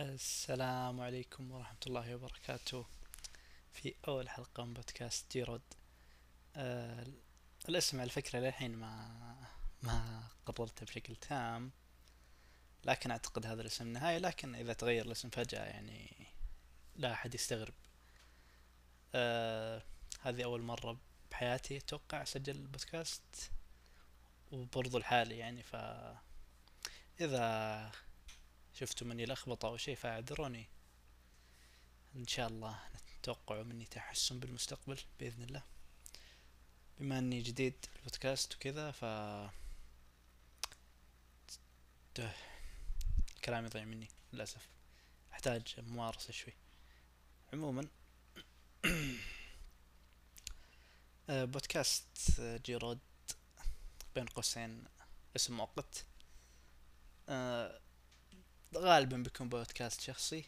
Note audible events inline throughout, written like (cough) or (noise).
السلام عليكم ورحمة الله وبركاته. في أول حلقة من بودكاست جيرود آه الاسم على الفكرة للحين ما ما قررته بشكل تام لكن أعتقد هذا الاسم النهائي لكن إذا تغير الاسم فجأة يعني لا أحد يستغرب. آه هذه أول مرة بحياتي أتوقع أسجل بودكاست وبرضو الحالي يعني ف إذا شفتوا مني لخبطة أو شيء فاعذروني. إن شاء الله نتوقع مني تحسن بالمستقبل بإذن الله. بما أني جديد البودكاست وكذا ف كلامي ضيع مني للأسف. أحتاج ممارسة شوي. عموما (clears throat) آه، بودكاست جيرود بين قوسين اسم مؤقت. آه، غالبا بيكون بودكاست شخصي.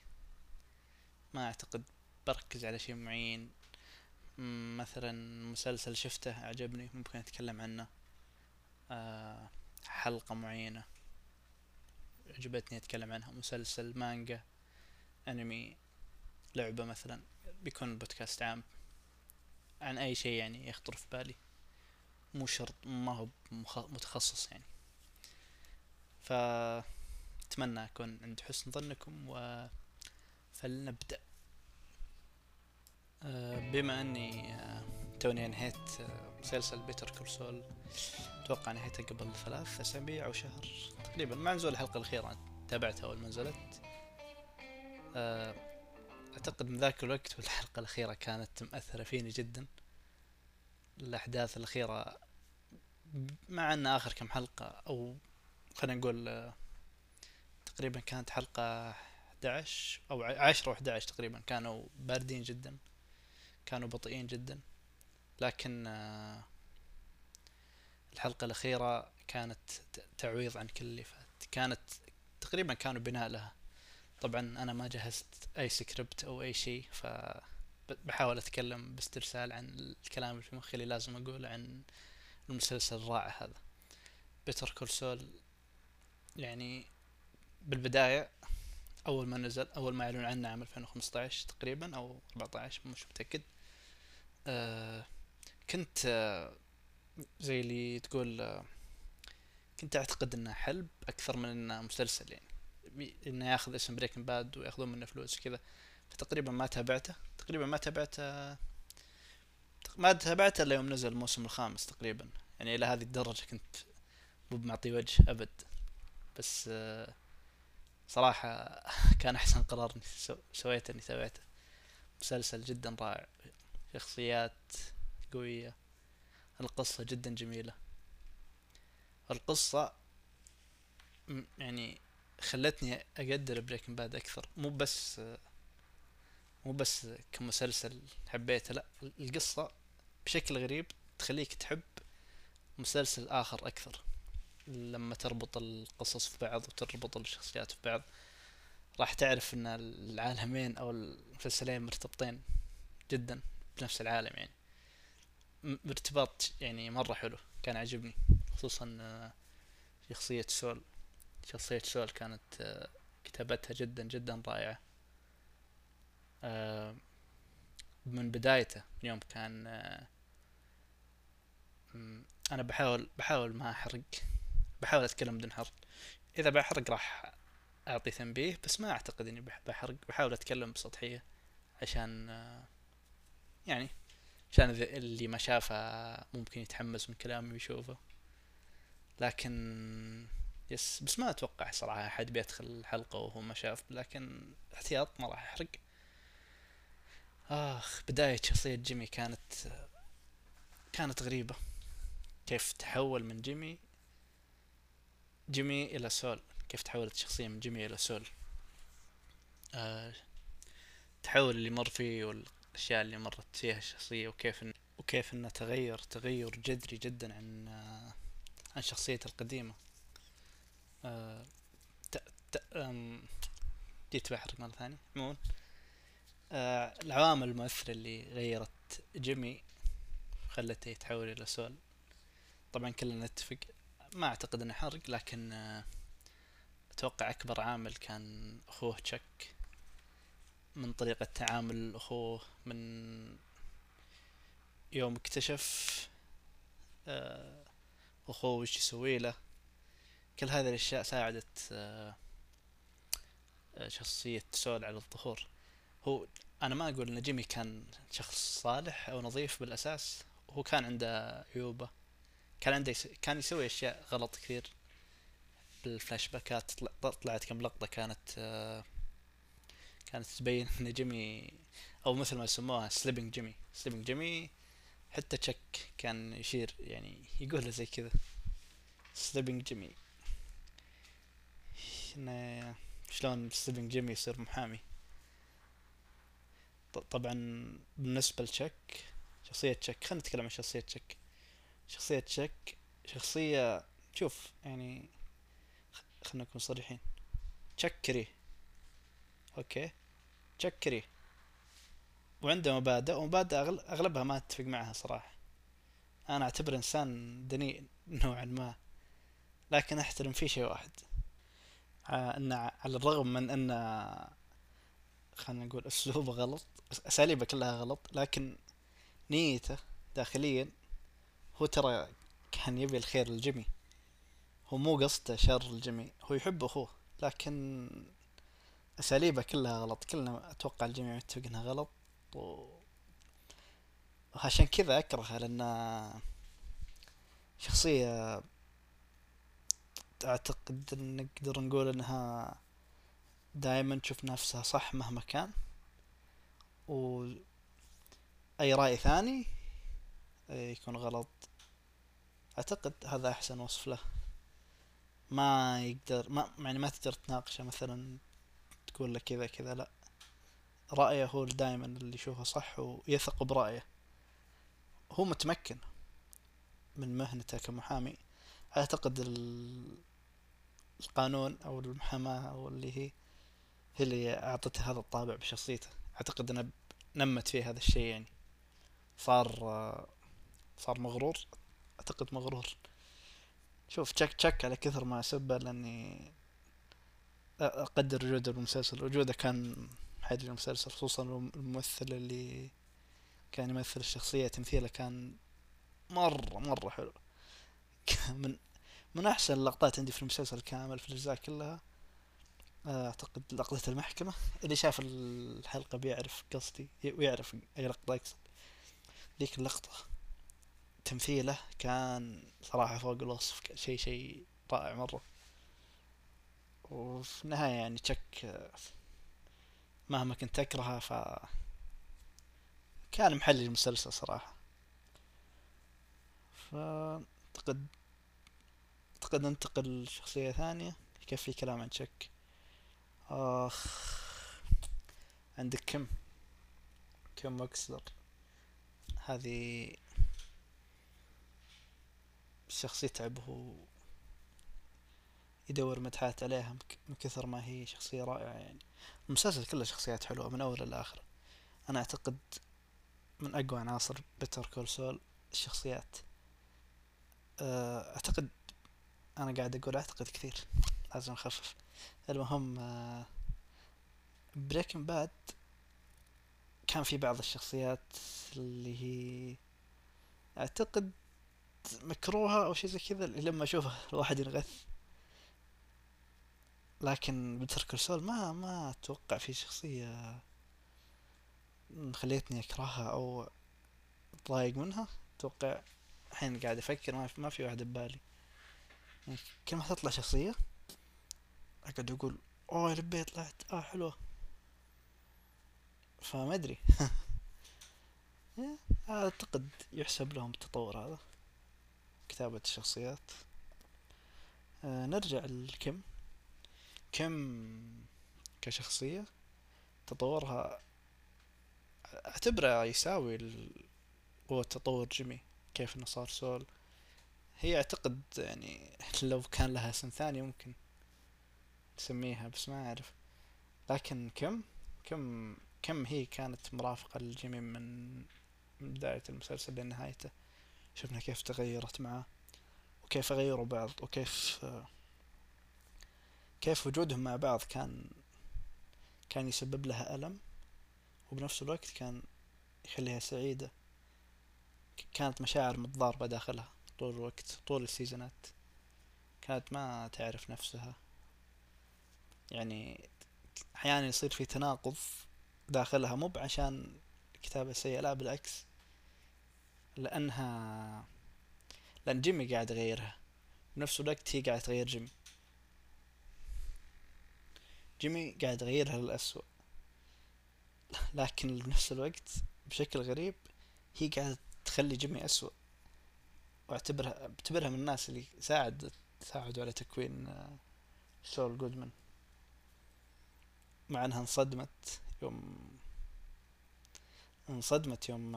ما أعتقد بركز على شيء معين. مثلا مسلسل شفته أعجبني ممكن أتكلم عنه. أه حلقة معينة عجبتني أتكلم عنها. مسلسل مانجا أنمي لعبة مثلا بيكون بودكاست عام. عن أي شيء يعني يخطر في بالي. مو شرط ما هو متخصص يعني. ف أتمنى أكون عند حسن ظنكم و فلنبدأ. آه، بما أني آه، توني انهيت آه، مسلسل بيتر كورسول أتوقع نهيته قبل ثلاث أسابيع أو شهر تقريبا مع نزول الحلقة الأخيرة تابعتها أول ما نزلت أعتقد من ذاك الوقت والحلقة الأخيرة كانت مأثرة فيني جدا. الأحداث الأخيرة مع أن آخر كم حلقة أو خلينا نقول تقريبا كانت حلقة 11 أو 10 و11 تقريبا. كانوا باردين جدا. كانوا بطيئين جدا. لكن آه، الحلقة الأخيرة كانت تعويض عن كل اللي فات. كانت تقريبا كانوا بناء لها. طبعا أنا ما جهزت أي سكريبت أو أي شيء ف بحاول أتكلم باسترسال عن الكلام اللي في مخي اللي لازم أقوله عن المسلسل الرائع هذا. Better Call Saul يعني بالبداية أول ما نزل أول ما أعلنوا عنه عام 2015 تقريبا أو 14 مش متأكد. آه كنت آه زي اللي تقول آه كنت أعتقد إنه حلب أكثر من إنه مسلسل يعني. إنه ياخذ اسم بريكن باد ويأخذون منه فلوس كذا فتقريبا ما تابعته. تقريبا ما تابعته ما تابعته إلا يوم نزل الموسم الخامس تقريبا. يعني إلى هذه الدرجة كنت مو بمعطي وجه أبد. بس آه صراحة (laughs) كان أحسن قرار سويته إني تابعته. مسلسل جدا رائع. شخصيات قوية. القصة جدا جميلة. القصة يعني خلتني أقدر Breaking Bad أكثر. مو بس مو بس كمسلسل حبيته لا. القصة بشكل غريب تخليك تحب مسلسل آخر أكثر. لما تربط القصص في بعض وتربط الشخصيات في بعض راح تعرف إن العالمين أو المسلسلين مرتبطين جدا بنفس العالم يعني. ارتباط يعني مرة حلو كان عجبني خصوصا آه، شخصية سول. شخصية سول كانت آه، كتابتها جدا جدا رائعة. آه، من بدايته من يوم كان أنا بحاول بحاول ما أحرق. بحاول أتكلم بدون حرق. إذا بحرق راح أعطي تنبيه بس ما أعتقد إني بحرق. بحاول أتكلم بسطحية عشان يعني عشان اللي ما شافه ممكن يتحمس من كلامي ويشوفه. لكن يس بس ما أتوقع صراحة أحد بيدخل الحلقة وهو ما شاف لكن احتياط ما راح أحرق. آخ بداية شخصية جيمي كانت كانت غريبة. كيف تحول من جيمي جيمي إلى سول. كيف تحولت الشخصية من جيمي إلى سول؟ آه التحول اللي مر فيه والأشياء اللي مرت فيها الشخصية وكيف إن وكيف إنه تغير تغير جذري جدا عن آه عن شخصيته القديمة. آه جيت بحرق مرة ثانية. عموما آه العوامل المؤثرة اللي غيرت جيمي خلته يتحول إلى سول. طبعا كلنا نتفق ما أعتقد إنه حرق لكن آه، أتوقع أكبر عامل كان أخوه تشك من طريقة تعامل أخوه من يوم اكتشف آه، أخوه وش يسوي له. كل هذه الأشياء ساعدت آه، شخصية سول على الظهور. هو أنا ما أقول إن جيمي كان شخص صالح أو نظيف بالأساس هو كان عنده عيوبه. كان عنده. كان يسوي أشياء غلط كثير. بالفلاش باكات طلعت كم لقطة كانت كانت تبين (laughs) إن جيمي أو مثل ما يسموها Slipping Jimmy. Slipping Jimmy حتى تشك كان يشير يعني يقول زي كذا. Slipping Jimmy. انه شلون Slipping Jimmy يصير محامي؟ طبعا بالنسبة لتشك شخصية تشك خلينا نتكلم عن شخصية تشك. شخصية تشك شخصية شوف يعني خلينا نكون صريحين. تشك كريه أوكي. تشك كريه وعنده مبادئ ومبادئ أغلبها ما اتفق معها صراحة. أنا أعتبر إنسان دنيء نوعا ما لكن أحترم فيه شيء واحد. آه، إن على الرغم من إن خلينا نقول أسلوبه غلط أساليبه كلها غلط لكن نيته داخليا هو ترى كان يبي الخير للجميع. هو مو قصده شر الجميع هو يحب أخوه لكن أساليبه كلها غلط كلنا أتوقع الجميع متفق إنها غلط و... وعشان كذا أكرهه لأن شخصية أعتقد نقدر نقول إنها دائما تشوف نفسها صح مهما كان. و أي رأي ثاني؟ يكون غلط. أعتقد هذا أحسن وصف له. ما يقدر ما يعني ما تقدر تناقشه مثلا تقول له كذا كذا لا. رأيه هو دائما اللي يشوفه صح ويثق برأيه. هو متمكن من مهنته كمحامي. أعتقد القانون أو المحاماة أو اللي هي هي اللي أعطته هذا الطابع بشخصيته. أعتقد إنه نمت فيه هذا الشيء يعني. صار صار مغرور. أعتقد مغرور. شوف تشك تشك على كثر ما سبه لأني أقدر وجوده المسلسل. وجودة كان حاجة المسلسل خصوصا الممثل اللي كان يمثل الشخصية تمثيله كان مرة مرة حلو. (laughs) من من أحسن اللقطات عندي في المسلسل كامل في الأجزاء كلها أعتقد لقطة المحكمة. اللي شاف الحلقة بيعرف قصدي ويعرف اي لقطة اقصد ذيك اللقطة. تمثيله كان صراحة فوق الوصف شيء شيء رائع مرة. وفي النهاية يعني تشك مهما كنت أكرهه ف كان محلي المسلسل صراحة. فأعتقد أعتقد ننتقل لشخصية ثانية يكفي كلام عن تشك. آخ عندك كم؟ كم وكسلر هذه الشخصية تعبه يدور مدحات عليها من كثر ما هي شخصية رائعة يعني. المسلسل كله شخصيات حلوة من أول لآخر أنا أعتقد من أقوى عناصر Better Call Saul الشخصيات. آه، أعتقد أنا قاعد أقول أعتقد كثير. لازم أخفف. المهم Breaking Bad كان في بعض الشخصيات اللي هي أعتقد مكروهة أو شيء زي كذا لما أشوفه الواحد ينغث. لكن بترك السول ما ما أتوقع في شخصية خليتني أكرهها أو ضايق منها. أتوقع الحين قاعد أفكر ما في, ما في واحدة ببالي. يعني كل ما تطلع شخصية أقعد أقول أوه يا ربي طلعت آه حلوة. فما أدري. (laughs) أعتقد يحسب لهم التطور هذا. كتابة الشخصيات. آه نرجع لكم كم كشخصية تطورها أعتبره يساوي قوة تطور جيمي كيف إنه صار سول. هي أعتقد يعني (laughs) لو كان لها اسم ثاني ممكن تسميها بس ما أعرف. لكن كم كم كم هي كانت مرافقة لجيمي من بداية المسلسل لنهايته. شفنا كيف تغيرت معاه وكيف غيروا بعض وكيف كيف وجودهم مع بعض كان كان يسبب لها ألم وبنفس الوقت كان يخليها سعيدة. كانت مشاعر متضاربة داخلها طول الوقت طول السيزونات. كانت ما تعرف نفسها. يعني أحيانا يصير في تناقض داخلها مو عشان كتابة سيئة لا بالعكس. لأنها لأن جيمي قاعد يغيرها. بنفس الوقت هي قاعدة تغير جيمي. جيمي قاعد يغيرها للأسوأ. لكن بنفس الوقت بشكل غريب هي قاعدة تخلي جيمي أسوأ. واعتبرها أعتبرها من الناس اللي ساعد ساعدوا على تكوين آه، سول جودمان. مع أنها انصدمت يوم انصدمت يوم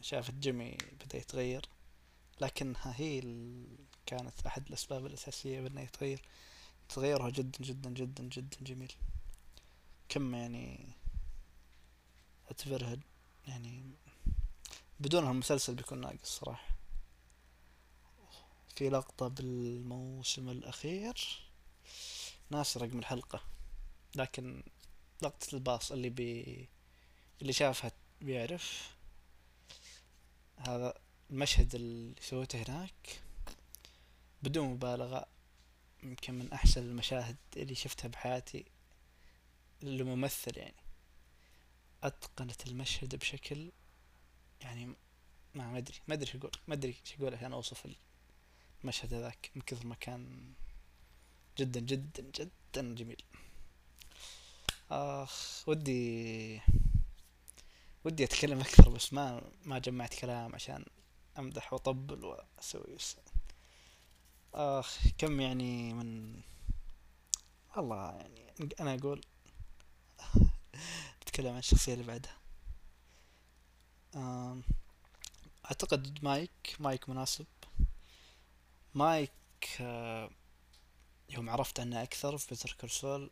شافت جيمي بدأ يتغير. لكنها هي كانت أحد الأسباب الأساسية بأنه يتغير. تغيرها جدا جدا جدا جدا جميل. كم يعني اعتبرها يعني بدونها المسلسل بيكون ناقص صراحة. في لقطة بالموسم الأخير. ناسي رقم الحلقة. لكن لقطة الباص اللي بي اللي شافها بيعرف. هذا المشهد اللي سويته هناك بدون مبالغة يمكن من أحسن المشاهد اللي شفتها بحياتي لممثل يعني. أتقنت المشهد بشكل يعني ما أدري ما أدري شو أقول ما أدري شو أقول عشان أوصف المشهد هذاك من كثر ما كان جدا جدا جدا جميل. آخ ودي ودي أتكلم أكثر بس ما ما جمعت كلام عشان أمدح وأطبل وأسوي آخ كم يعني من والله يعني أنا أقول (laughs) نتكلم عن الشخصية اللي بعدها. أعتقد مايك مايك مناسب. مايك آه، يوم عرفت عنه أكثر في Better Call Saul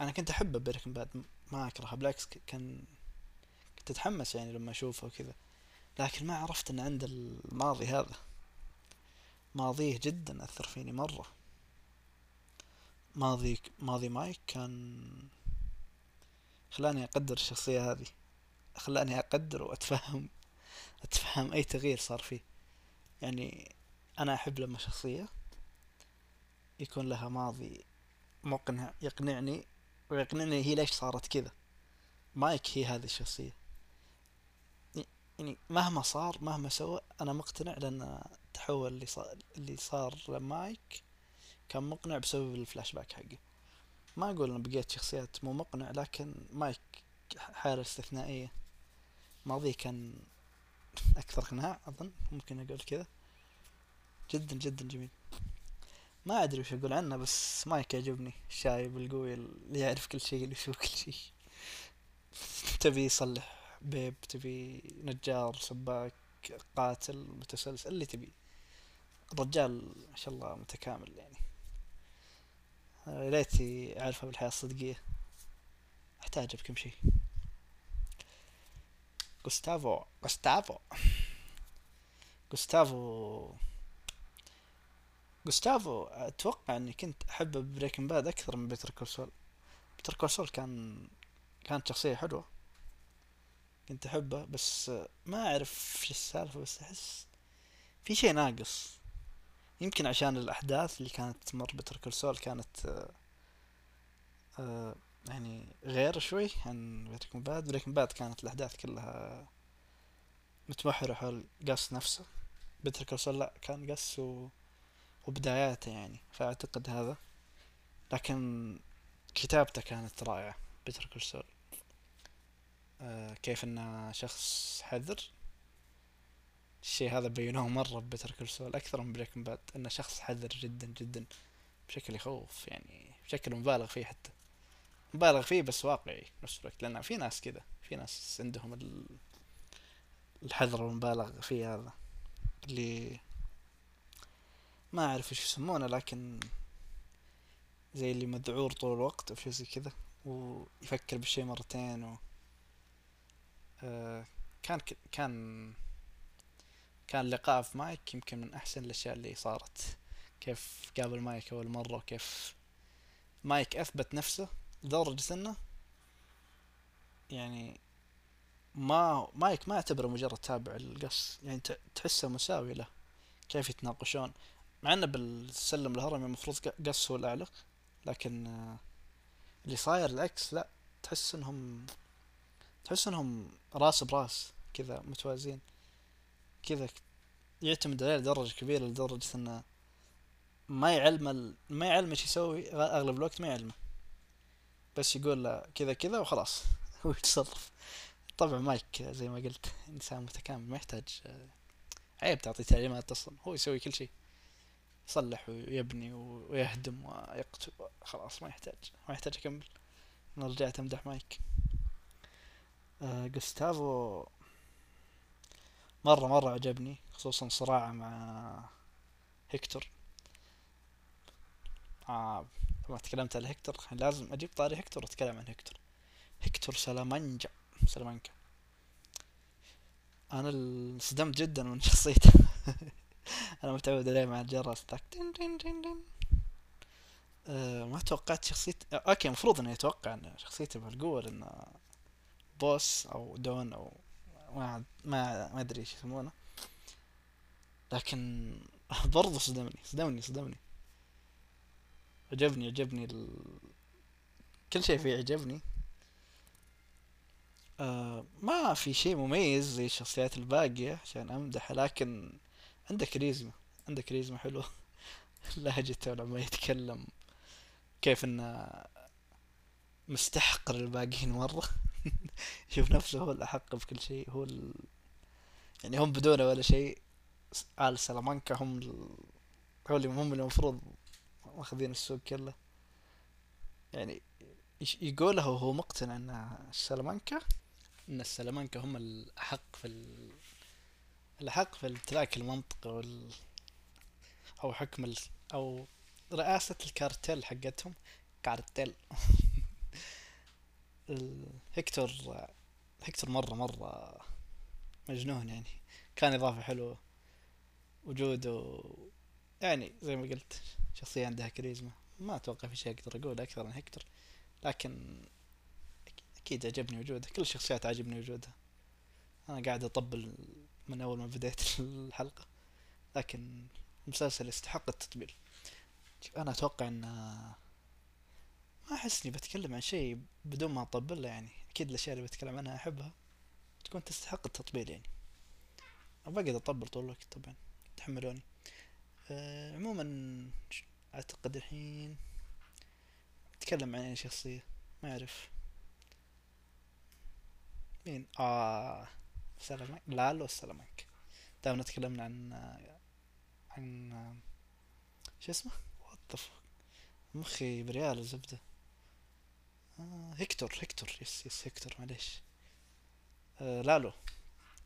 أنا كنت أحبه Breaking Bad ما أكرهه بالعكس كان كنت أتحمس يعني لما أشوفه وكذا. لكن ما عرفت أن عنده الماضي هذا. ماضيه جدا أثر فيني مرة. ماضي ماضي مايك كان خلاني أقدر الشخصية هذه. خلاني أقدر وأتفهم. (laughs) أتفهم أي تغيير صار فيه. يعني أنا أحب لما شخصية يكون لها ماضي مقنع يقنعني ويقنعني هي ليش صارت كذا. مايك هي هذه الشخصية. يعني مهما صار مهما سوى أنا مقتنع لأن التحول اللي صار اللي صار لمايك كان مقنع بسبب الفلاش باك حقه. ما أقول أن بقية شخصيات مو مقنع لكن مايك حالة استثنائية. ماضيه كان (laughs) أكثر إقناع أظن ممكن أقول كذا. جدا جدا جميل. ما أدري وش أقول عنه بس مايك يعجبني. الشايب القوي اللي يعرف كل شيء اللي يسوي كل شيء. (laughs) تبي يصلح. بيب تبي نجار سباك قاتل متسلسل اللي تبي. الرجال ما شاء الله متكامل يعني. يا ليتي أعرفه بالحياة الصدقية. أحتاجه بكم شيء جوستافو جوستافو جوستافو جوستافو أتوقع إني كنت أحبه Breaking Bad أكثر من Better Call Saul Better Call Saul كان كانت شخصية حلوة. كنت أحبه بس ما أعرف شو السالفة بس أحس في شيء ناقص. يمكن عشان الأحداث اللي كانت تمر Better Call Saul كانت آه يعني غير شوي عن Breaking Bad Breaking Bad كانت الأحداث كلها متمحورة حول Gus نفسه. Better Call Saul لا كان Gus و... وبداياته يعني فأعتقد هذا. لكن كتابته كانت رائعة بترك السول آه، كيف إنه شخص حذر. الشيء هذا بينوه مرة ببتر كل أكثر من بريكن باد إنه شخص حذر جدا جدا بشكل يخوف يعني بشكل مبالغ فيه حتى. مبالغ فيه بس واقعي نفس الوقت لأن في ناس كذا في ناس عندهم الحذر المبالغ فيه هذا. اللي ما أعرف إيش يسمونه لكن زي اللي مذعور طول الوقت أو شيء زي كذا ويفكر بالشيء مرتين و آه، كان كان كان لقاء في مايك يمكن من أحسن الأشياء اللي صارت. كيف قابل مايك أول مرة وكيف مايك أثبت نفسه لدرجة إنه يعني ما مايك ما اعتبره مجرد تابع القص يعني تحسه مساوي له. كيف يتناقشون؟ مع إنه بالسلم الهرمي المفروض قص هو الاعلى لكن اللي صاير العكس لا تحس إنهم تحس إنهم راس براس كذا متوازين. كذا يعتمد عليه لدرجة كبيرة لدرجة إنه ما يعلم ال... ما يعلم إيش يسوي أغلب الوقت ما يعلمه. بس يقول له كذا كذا وخلاص. (laughs) هو يتصرف. طبعا مايك زي ما قلت إنسان متكامل ما يحتاج عيب تعطيه تعليمات أصلا. هو يسوي كل شيء. يصلح ويبني ويهدم ويقتل. خلاص ما يحتاج ما يحتاج أكمل. أنا رجعت أمدح مايك. آه جوستافو مرة مرة عجبني خصوصا صراعه مع هيكتور. آه ما تكلمت عن هيكتور لازم أجيب طاري هيكتور وأتكلم عن هيكتور. هيكتور سلامانكا سلامانكا. أنا انصدمت جدا من (laughs) شخصيته. أنا متعود عليه مع الجرس. تن أه ما توقعت شخصيته آه، أوكي المفروض اني أتوقع إن شخصيته بالقوة لأنه boss أو don أو ما ما ما أدري إيش يسمونه. لكن (laughs) برضه صدمني صدمني صدمني. عجبني عجبني ال... كل شيء فيه عجبني. آه ما في شيء مميز زي الشخصيات الباقية عشان امدح لكن عنده كاريزما عنده كاريزما حلوة. (laughs) لهجته لما يتكلم كيف إنه مستحقر الباقيين مرة. (laughs) يشوف نفسه هو الأحق بكل شيء هو ال... يعني هم بدونه ولا شيء آل سلامانكا هم ال... هو اللي هم المفروض ماخذين السوق كله يعني يقوله وهو مقتنع إن السلامانكا إن السلامانكا هم الأحق في ال... الأحق في امتلاك المنطقة وال أو حكم ال... أو رئاسة الكارتيل حقتهم كارتيل. (laughs) هيكتور هيكتور مرة مرة مجنون يعني. كان إضافة حلوة وجوده يعني زي ما قلت شخصية عندها كاريزما. ما أتوقع في شيء أقدر أقول أكثر عن هيكتور لكن أكيد عجبني وجوده. كل الشخصيات عجبني وجودها أنا قاعد أطبل من أول ما بديت الحلقة لكن المسلسل يستحق التطبيل. أنا أتوقع أن ما أحس إني بتكلم عن شيء بدون ما أطبل له يعني. أكيد الأشياء اللي بتكلم عنها أحبها تكون تستحق التطبيل يعني. بقعد أطبل طول الوقت طبعا تحملوني. أه عموما أعتقد الحين أتكلم عن أي شخصية ما أعرف. مين؟ آه سلامك. لالو سلامك دامنا تكلمنا عن عن شو اسمه؟ وات مخي بريال الزبدة. آه هيكتور هيكتور yes yes هيكتور معليش آه لالو.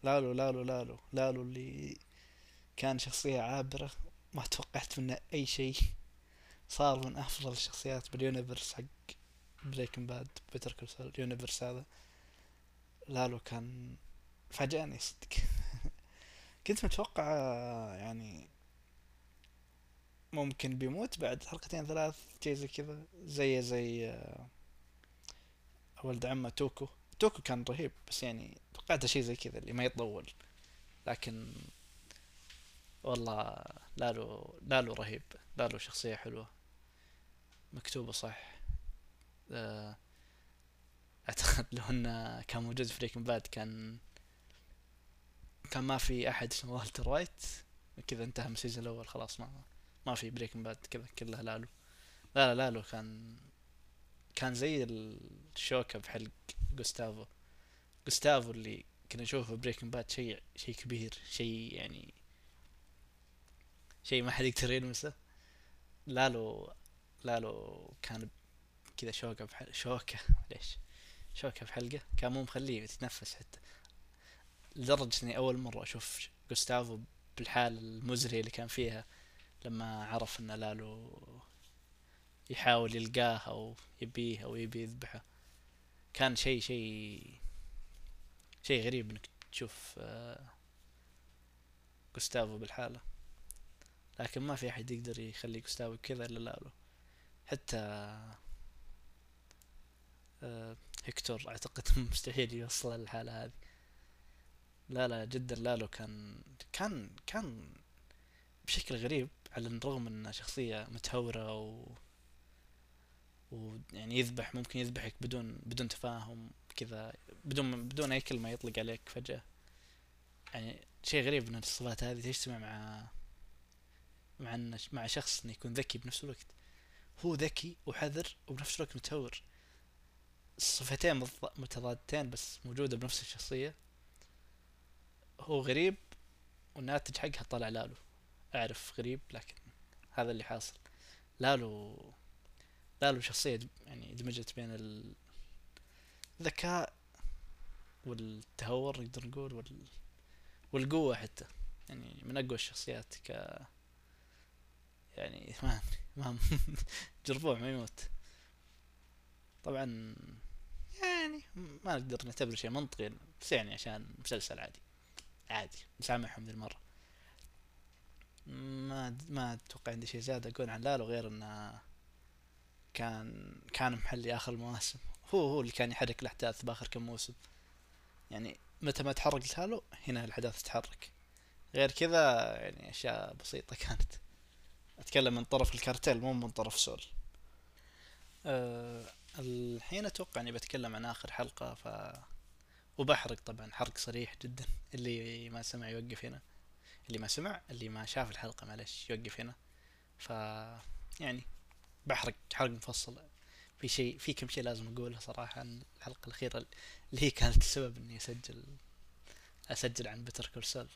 لالو لالو لالو. لالو اللي كان شخصية عابرة. ما توقعت منه أي شيء. صار من أفضل الشخصيات بال universe حق Breaking Bad Better Call ال universe هذا. لالو كان فاجأني صدق. (laughs) كنت متوقع يعني ممكن بيموت بعد حلقتين ثلاث شي زي كذا. زي زي آه، ولد عمه توكو. توكو كان رهيب بس يعني توقعت شيء زي كذا اللي ما يطول لكن والله لالو لالو رهيب. لالو شخصية حلوة. مكتوبة صح. آه، أعتقد لو إنه كان موجود في Breaking Bad كان كان ما في أحد اسمه والتر وايت. كذا انتهى من ال season الأول خلاص ما ما في Breaking Bad كذا كلها لالو. لا لا لالو كان كان زي الشوكة بحلق جوستافو. جوستافو اللي كنا نشوفه Breaking Bad شيء شيء كبير شيء يعني شيء ما حد يقدر يلمسه. لالو لالو كان كذا شوكة بحل... شوكة معليش. شوكة في حلقة كان مو مخليه يتنفس حتى. لدرجة إني أول مرة أشوف جوستافو بالحالة المزرية اللي كان فيها لما عرف إن لالو يحاول يلقاه أو يبيه أو يبي يذبحه كان شيء شيء شيء غريب إنك تشوف آه، جوستافو بالحالة. لكن ما في أحد يقدر يخلي جوستافو كذا إلا لالو حتى آه، هيكتور أعتقد (laughs) مستحيل يوصل للحالة هذه. لا لا جدا لالو كان كان كان بشكل غريب على الرغم انه شخصية متهورة و ويعني يذبح ممكن يذبحك بدون بدون تفاهم كذا بدون بدون أي كلمة يطلق عليك فجأة. يعني شيء غريب ان الصفات هذه تجتمع مع مع مع شخص إنه يكون ذكي بنفس الوقت. هو ذكي وحذر وبنفس الوقت متهور. الصفتين متضادتين بس موجودة بنفس الشخصية. هو غريب والناتج حقها طلع لالو. أعرف غريب لكن هذا اللي حاصل. لالو لالو شخصية يعني دمجت بين الذكاء والتهور نقدر نقول وال... والقوة حتى. يعني من أقوى الشخصيات ك يعني (laughs) ما ما (laughs) جربوه ما يموت. طبعا يعني ما نقدر نعتبر شيء منطقي بس يعني عشان مسلسل عادي. عادي. مسامحهم ذي المرة. ما ما أتوقع عندي شيء زيادة أقول عن لالو غير إنه كان كان محلي آخر المواسم. هو هو اللي كان يحرك الأحداث بآخر كم موسم. يعني متى ما تحرك لالو هنا الأحداث تتحرك. غير كذا يعني أشياء بسيطة كانت. أتكلم من طرف الكارتيل مو من طرف سول. أه الحين أتوقع إني بتكلم عن آخر حلقة ف وبحرق طبعا حرق صريح جدا. اللي ما سمع يوقف هنا. اللي ما سمع اللي ما شاف الحلقة معلش يوقف هنا. ف يعني بحرق حرق مفصل. في شيء في كم شيء لازم أقوله صراحة عن الحلقة الأخيرة اللي هي كانت السبب إني اسجل أسجل عن بتر كورسل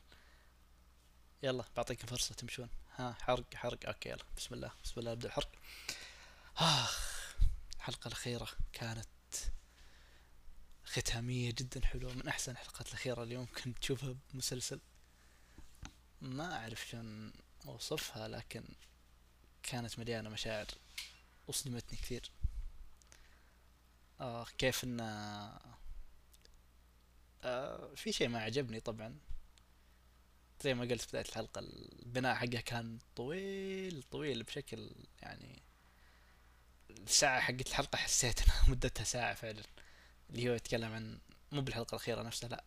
يلا بعطيكم فرصة تمشون. ها حرق حرق. أوكي يلا. بسم الله. بسم الله ابدا الحرق. آخ الحلقة الأخيرة كانت ختامية جدا حلوة. من أحسن الحلقات الأخيرة اللي ممكن تشوفها بمسلسل. ما أعرف شلون أوصفها لكن كانت مليانة مشاعر. أصدمتني كثير. آه كيف إن آه في شيء ما عجبني طبعا. زي ما قلت بداية الحلقة البناء حقه كان طويل طويل بشكل يعني الساعة حقت الحلقة حسيت إنها (laughs) مدتها ساعة فعلا. اللي هو يتكلم عن مو بالحلقة الأخيرة نفسها لا.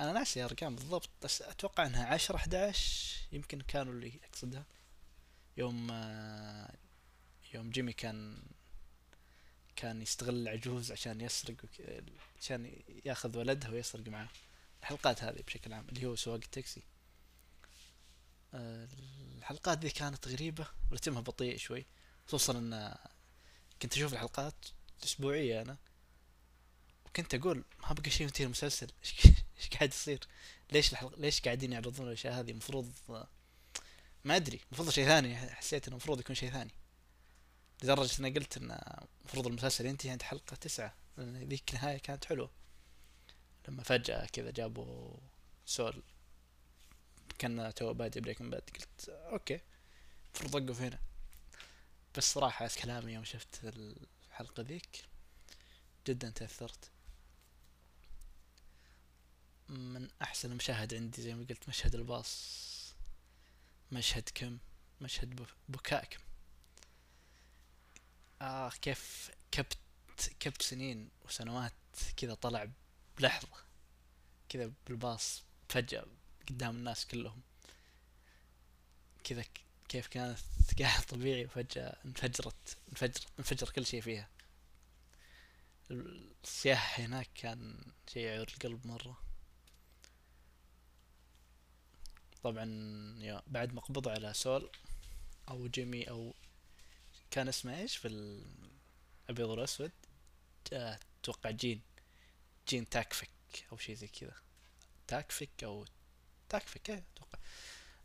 أنا ناسي أرقام بالضبط بس أتوقع أنها عشرة أحداش يمكن كانوا اللي أقصدها يوم آه، يوم جيمي كان كان يستغل العجوز عشان يسرق عشان ياخذ ولدها ويسرق معاه الحلقات هذه بشكل عام اللي هو سواق التاكسي آه، الحلقات دي كانت غريبة ورتمها بطيء شوي. خصوصا إن كنت أشوف الحلقات اسبوعية أنا. وكنت أقول ما بقى شيء ينتهي المسلسل (laughs) إيش قاعد يصير؟ ليش الحلقة ليش قاعدين يعرضون الأشياء هذه؟ المفروض ما أدري. المفروض شيء ثاني حسيت إنه المفروض يكون شيء ثاني. لدرجة اني قلت إن المفروض المسلسل ينتهي عند حلقة تسعة. لأن ذيك النهاية كانت حلوة. لما فجأة كذا جابوا سول كان تو بادي Breaking Bad قلت okay المفروض اوقف هنا. بس صراحة كلامي يوم شفت الحلقة ذيك. جدا تأثرت. من أحسن المشاهد عندي زي ما قلت مشهد الباص مشهد كم مشهد بكاء كم. آه كيف كبت كبت سنين وسنوات كذا طلع بلحظة كذا بالباص فجأة قدام الناس كلهم. كذا كيف كانت (laughs) قاعد طبيعي وفجأة انفجرت انفجر انفجر كل شيء فيها. السياح هناك كان شيء يعور القلب مرة. طبعا بعد ما قبضوا على سول أو جيمي أو كان اسمه إيش في الابيض والاسود أتوقع جين جين تاكفك أو شيء زي كذا. تاكفك أو تاكفك إيه أتوقع.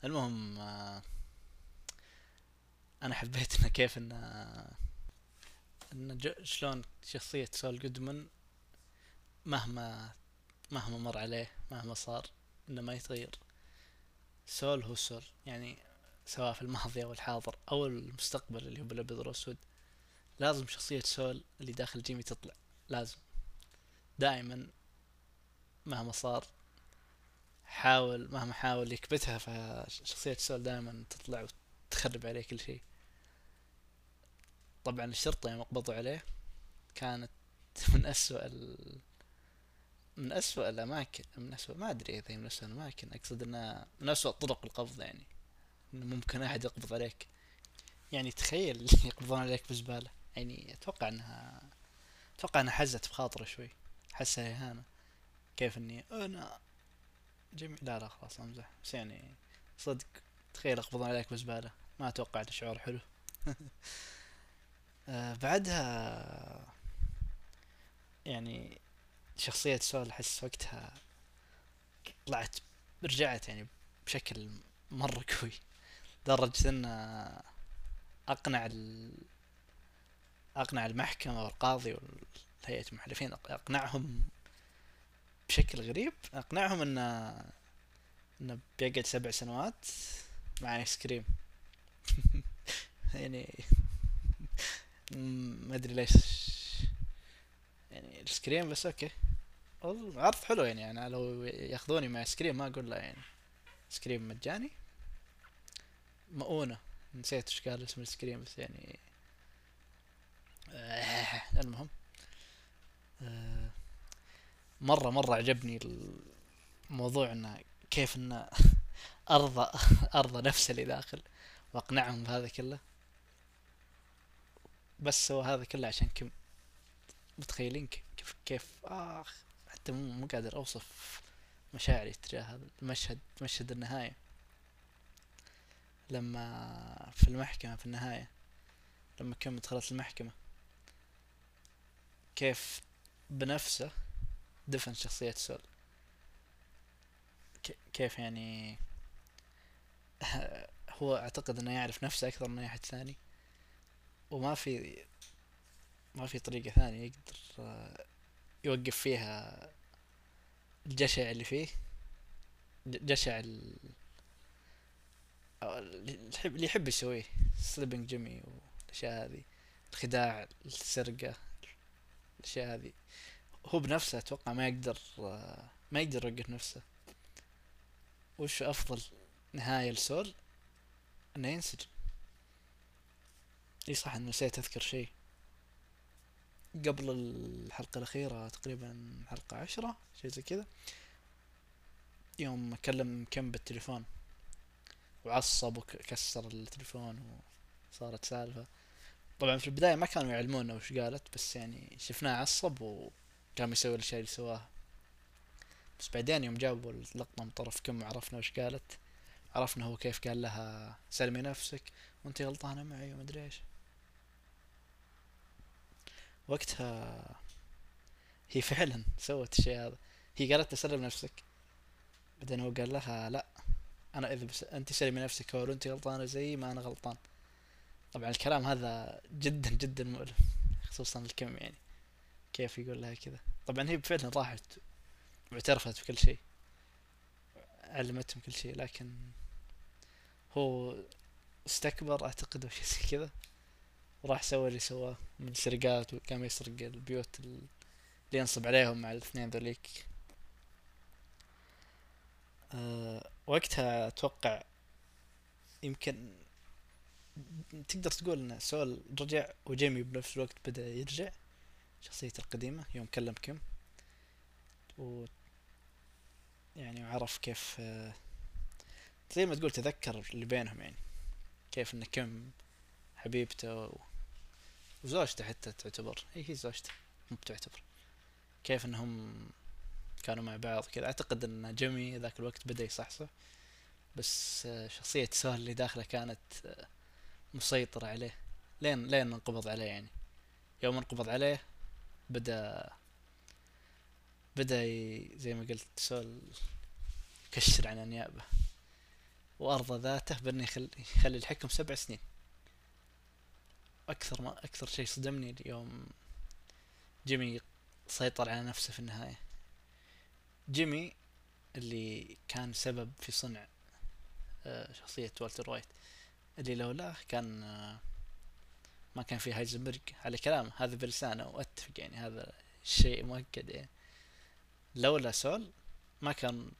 المهم آه أنا حبيت إنه كيف إنه إنه شلون شخصية سول جودمان مهما مهما مر عليه مهما صار إنه ما يتغير. سول هو سول. يعني سواء في الماضي أو الحاضر أو المستقبل اللي هو بالابيض والاسود لازم شخصية سول اللي داخل جيمي تطلع لازم. دائما مهما صار حاول مهما حاول يكبتها فشخصية سول دائما تطلع وتخرب عليه كل شيء. طبعا الشرطة يوم قبضوا عليه كانت من أسوأ ال... من أسوأ الأماكن من أسوأ ما أدري إذا هي من أسوأ الأماكن أقصد أنها من أسوأ طرق القبض يعني. ممكن أحد يقبض عليك. يعني تخيل (laughs) يقبضون عليك بزبالة. يعني أتوقع أنها أتوقع أنها حزت بخاطره شوي. حسها إهانة كيف إني أنا جميل. لا لا خلاص أمزح. بس يعني صدق تخيل يقبضون عليك بزبالة. ما أتوقع إنه شعور حلو. (laughs) آه بعدها يعني شخصية سول أحس وقتها طلعت رجعت يعني بشكل مرة قوي. لدرجة انه أقنع ال... أقنع المحكمة والقاضي والهيئة المحلفين أقنعهم بشكل غريب. أقنعهم انه انه بيقعد سبع سنوات مع آيس كريم. (laughs) يعني ما أدري ليش. يعني الايس كريم بس okay. عرض حلو يعني. أنا لو ياخذوني مع آيس كريم ما أقول لا يعني. آيس كريم مجاني. مؤونة. نسيت إيش قال اسم الايس كريم بس يعني آه المهم آه مرة مرة عجبني الموضوع إنه كيف إنه أرضى أرضى نفسه اللي داخل وأقنعهم بهذا كله. بس هو هذا كله عشان كم متخيلين كيف كيف آخ حتى مو قادر أوصف مشاعري تجاه هذا المشهد مشهد النهاية. لما في المحكمة في النهاية لما كم دخلت المحكمة. كيف بنفسه دفن شخصية سول كيف يعني (laughs) هو أعتقد إنه يعرف نفسه أكثر من أي أحد ثاني. وما في ما في طريقة ثانية يقدر يوقف فيها الجشع اللي فيه جشع ال... اللي يحب يسويه. سليبنج جيمي والأشياء هذه. الخداع السرقة الأشياء هذه. هو بنفسه أتوقع ما يقدر ما يقدر يوقف نفسه. وش أفضل؟ نهاية لسول؟ إنه ينسجن. إي صح نسيت أذكر شيء. قبل الحلقة الأخيرة تقريبا حلقة عشرة شيء زي كذا يوم كلم كم بالتليفون. وعصب وكسر التليفون وصارت سالفة. طبعا في البداية ما كانوا يعلمونا وش قالت بس يعني شفناه عصب وقام يسوي الأشياء اللي سواها بس بعدين يوم جابوا اللقطة من طرف كم عرفنا وش قالت عرفنا هو كيف قال لها سلمي نفسك وأنتي غلطانة معي ومدري إيش. وقتها هي فعلا سوت الشيء هذا. هي قالت له نفسك. بعدين هو قال لها لا أنا إذا بس أنت سلمي نفسك أو أنت غلطانة زي ما أنا غلطان. طبعا الكلام هذا جدا جدا مؤلم خصوصا الكم يعني. كيف يقول لها كذا؟ طبعا هي فعلا راحت واعترفت بكل شيء علمتهم كل شيء لكن هو استكبر أعتقد أو شيء زي كذا. وراح سوى اللي سواه من سرقات وقام يسرق البيوت اللي ينصب عليهم مع الاثنين ذوليك. أه وقتها أتوقع يمكن تقدر تقول إن سول رجع وجيمي بنفس الوقت بدأ يرجع شخصيته القديمة يوم كلم كيم و يعني عرف كيف زي ما تقول تذكر اللي بينهم يعني كيف إن كيم حبيبته وزوجته حتى تعتبر. هي هي زوجته مو بتعتبر. كيف إنهم كانوا مع بعض كذا. أعتقد إن جيمي ذاك الوقت بدأ يصحصح. بس شخصية سول اللي داخله كانت مسيطرة عليه. لين لين انقبض عليه يعني. يوم انقبض عليه بدأ بدأ زي ما قلت سول يكشر عن النيابة وأرضى ذاته بأنه يخلي الحكم سبع سنين. أكثر ما أكثر شيء صدمني اليوم جيمي سيطر على نفسه في النهاية. جيمي اللي كان سبب في صنع آه، شخصية والتر وايت. اللي لولاه كان آه، ما كان في هايزنبرغ. على كلامه هذا بلسانه وأتفق يعني هذا الشيء مؤكد يعني. لولا سول ما كان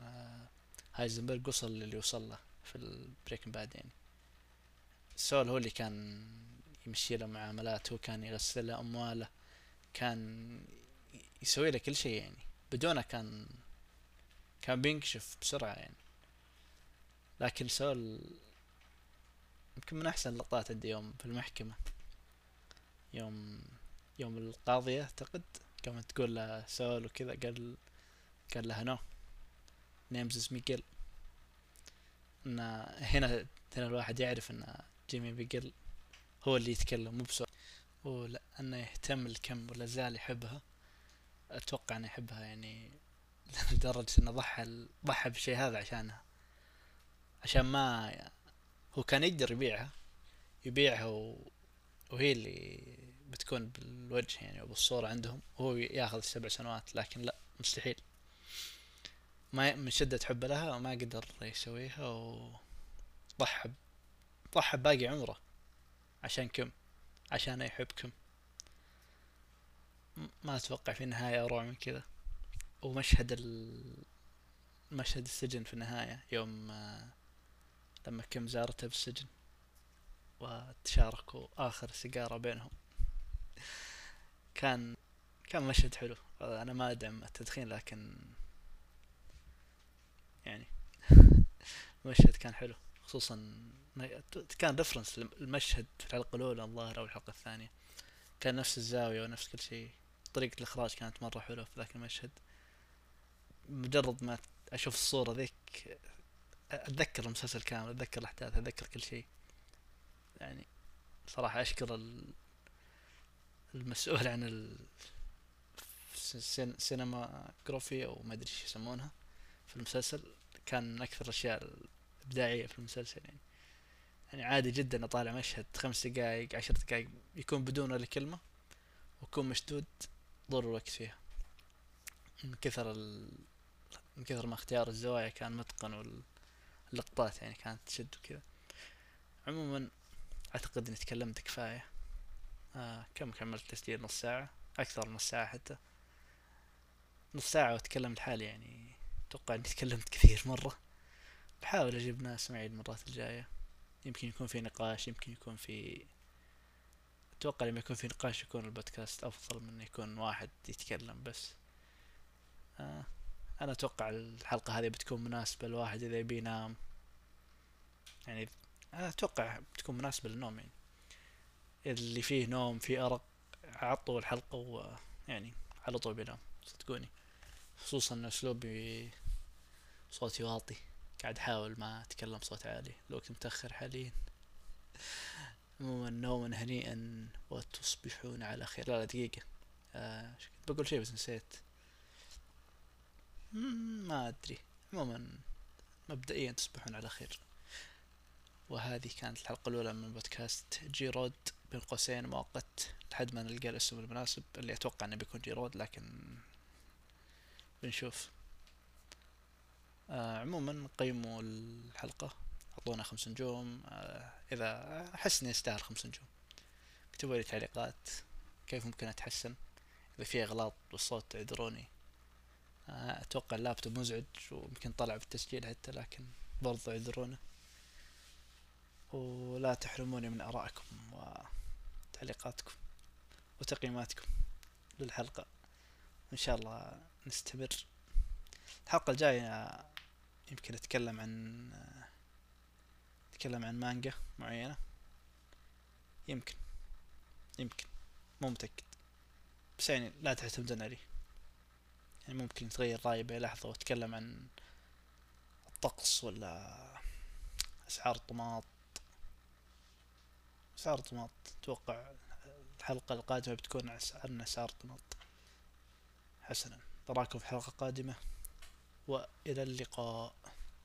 آه، هايزنبرغ وصل للي وصل له في ال Breaking Bad يعني. سول هو اللي كان يمشي له معاملات هو كان يغسل له أمواله كان يسوي له كل شيء يعني. بدونه كان كان بينكشف بسرعة يعني. لكن سول يمكن من أحسن اللقطات عندي يوم في المحكمة. يوم يوم القاضية أعتقد قامت تقول له سول وكذا قال قال لها no name's McGill إن هنا هنا الواحد يعرف إن جيمي بيجل هو اللي يتكلم مو بسول. ولأنه يهتم الكم ولا زال يحبها. أتوقع أنه يحبها يعني (laughs) لدرجة أنه ضحى ضحى بالشيء هذا عشانها. عشان ما هو كان يقدر يبيعها يبيعها و... وهي اللي بتكون بالوجه يعني وبالصورة عندهم وهو ياخذ سبع سنوات لكن لا مستحيل. ما من شدة حبه لها وما قدر يسويها وضحى ضحى باقي عمره عشان كم؟ عشان يحبكم. ما أتوقع في النهاية اروع من كذا. ومشهد ال... مشهد السجن في النهاية يوم لما كم زارته بالسجن وتشاركوا آخر سيجارة بينهم. كان كان مشهد حلو. أنا ما أدعم التدخين لكن يعني (laughs) المشهد كان حلو. خصوصا كان ريفرنس المشهد في الحلقة الأولى الظاهر أو الحلقة الثانية. كان نفس الزاوية ونفس كل شيء. طريقة الإخراج كانت مرة حلوة في ذاك المشهد. مجرد ما أشوف الصورة ذيك أتذكر المسلسل كامل أتذكر الأحداث أتذكر كل شيء. يعني صراحة أشكر المسؤول عن ال سينما جروفي أو ما أدري إيش يسمونها في المسلسل. كان من أكثر الأشياء الإبداعية في المسلسل يعني. يعني عادي جدا أطالع مشهد خمس دقايق عشر دقايق يكون بدون ولا كلمة ويكون مشدود. ضر الوقت فيها. من كثر ال... من كثر ما اختيار الزوايا كان متقن واللقطات يعني كانت تشد وكذا. عموما أعتقد إني تكلمت كفاية. آه كم كملت تسجيل؟ نص ساعة؟ أكثر من نص ساعة حتى. نص ساعة وأتكلم لحالي يعني أتوقع إني تكلمت كثير مرة. بحاول أجيب ناس معي المرات الجاية. يمكن يكون في نقاش يمكن يكون في أتوقع لما يكون في نقاش يكون البودكاست أفضل من يكون واحد يتكلم بس. آه أنا أتوقع الحلقة هذه بتكون مناسبة لواحد إذا يبي ينام. يعني أنا أتوقع بتكون مناسبة للنوم يعني. اللي فيه نوم فيه أرق عطوا الحلقة ويعني على طول بينام صدقوني. خصوصا إن أسلوبي صوتي واطي. قاعد أحاول ما أتكلم صوت عالي. الوقت متأخر حاليا. عموما نوما هنيئا وتصبحون على خير. لا لا دقيقة. آه بقول شيء بس نسيت. ما أدري. عموما مبدئيا تصبحون على خير. وهذه كانت الحلقة الأولى من بودكاست جي رود بين قوسين مؤقت لحد ما نلقى الاسم المناسب اللي أتوقع أنه بيكون جي رود لكن بنشوف. آه عموما قيموا الحلقة. أعطونا خمس نجوم آه إذا أحس إني أستاهل خمس نجوم. اكتبوا لي تعليقات كيف ممكن أتحسن. إذا في أغلاط بالصوت اعذروني آه أتوقع اللابتوب مزعج ويمكن طلع بالتسجيل حتى لكن برضو اعذرونا ولا تحرموني من آرائكم وتعليقاتكم وتقييماتكم للحلقة. إن شاء الله نستمر. الحلقة الجاية يمكن أتكلم عن أتكلم عن مانجا معينة؟ يمكن. يمكن. مو متأكد. بس يعني لا تعتمدون عليه. يعني ممكن يتغير رأيي بلحظة وأتكلم عن الطقس ولا أسعار الطماط. أسعار الطماط. أتوقع الحلقة القادمة بتكون عن أسعار الطماط. حسنا. نراكم في حلقة قادمة. وإلى اللقاء.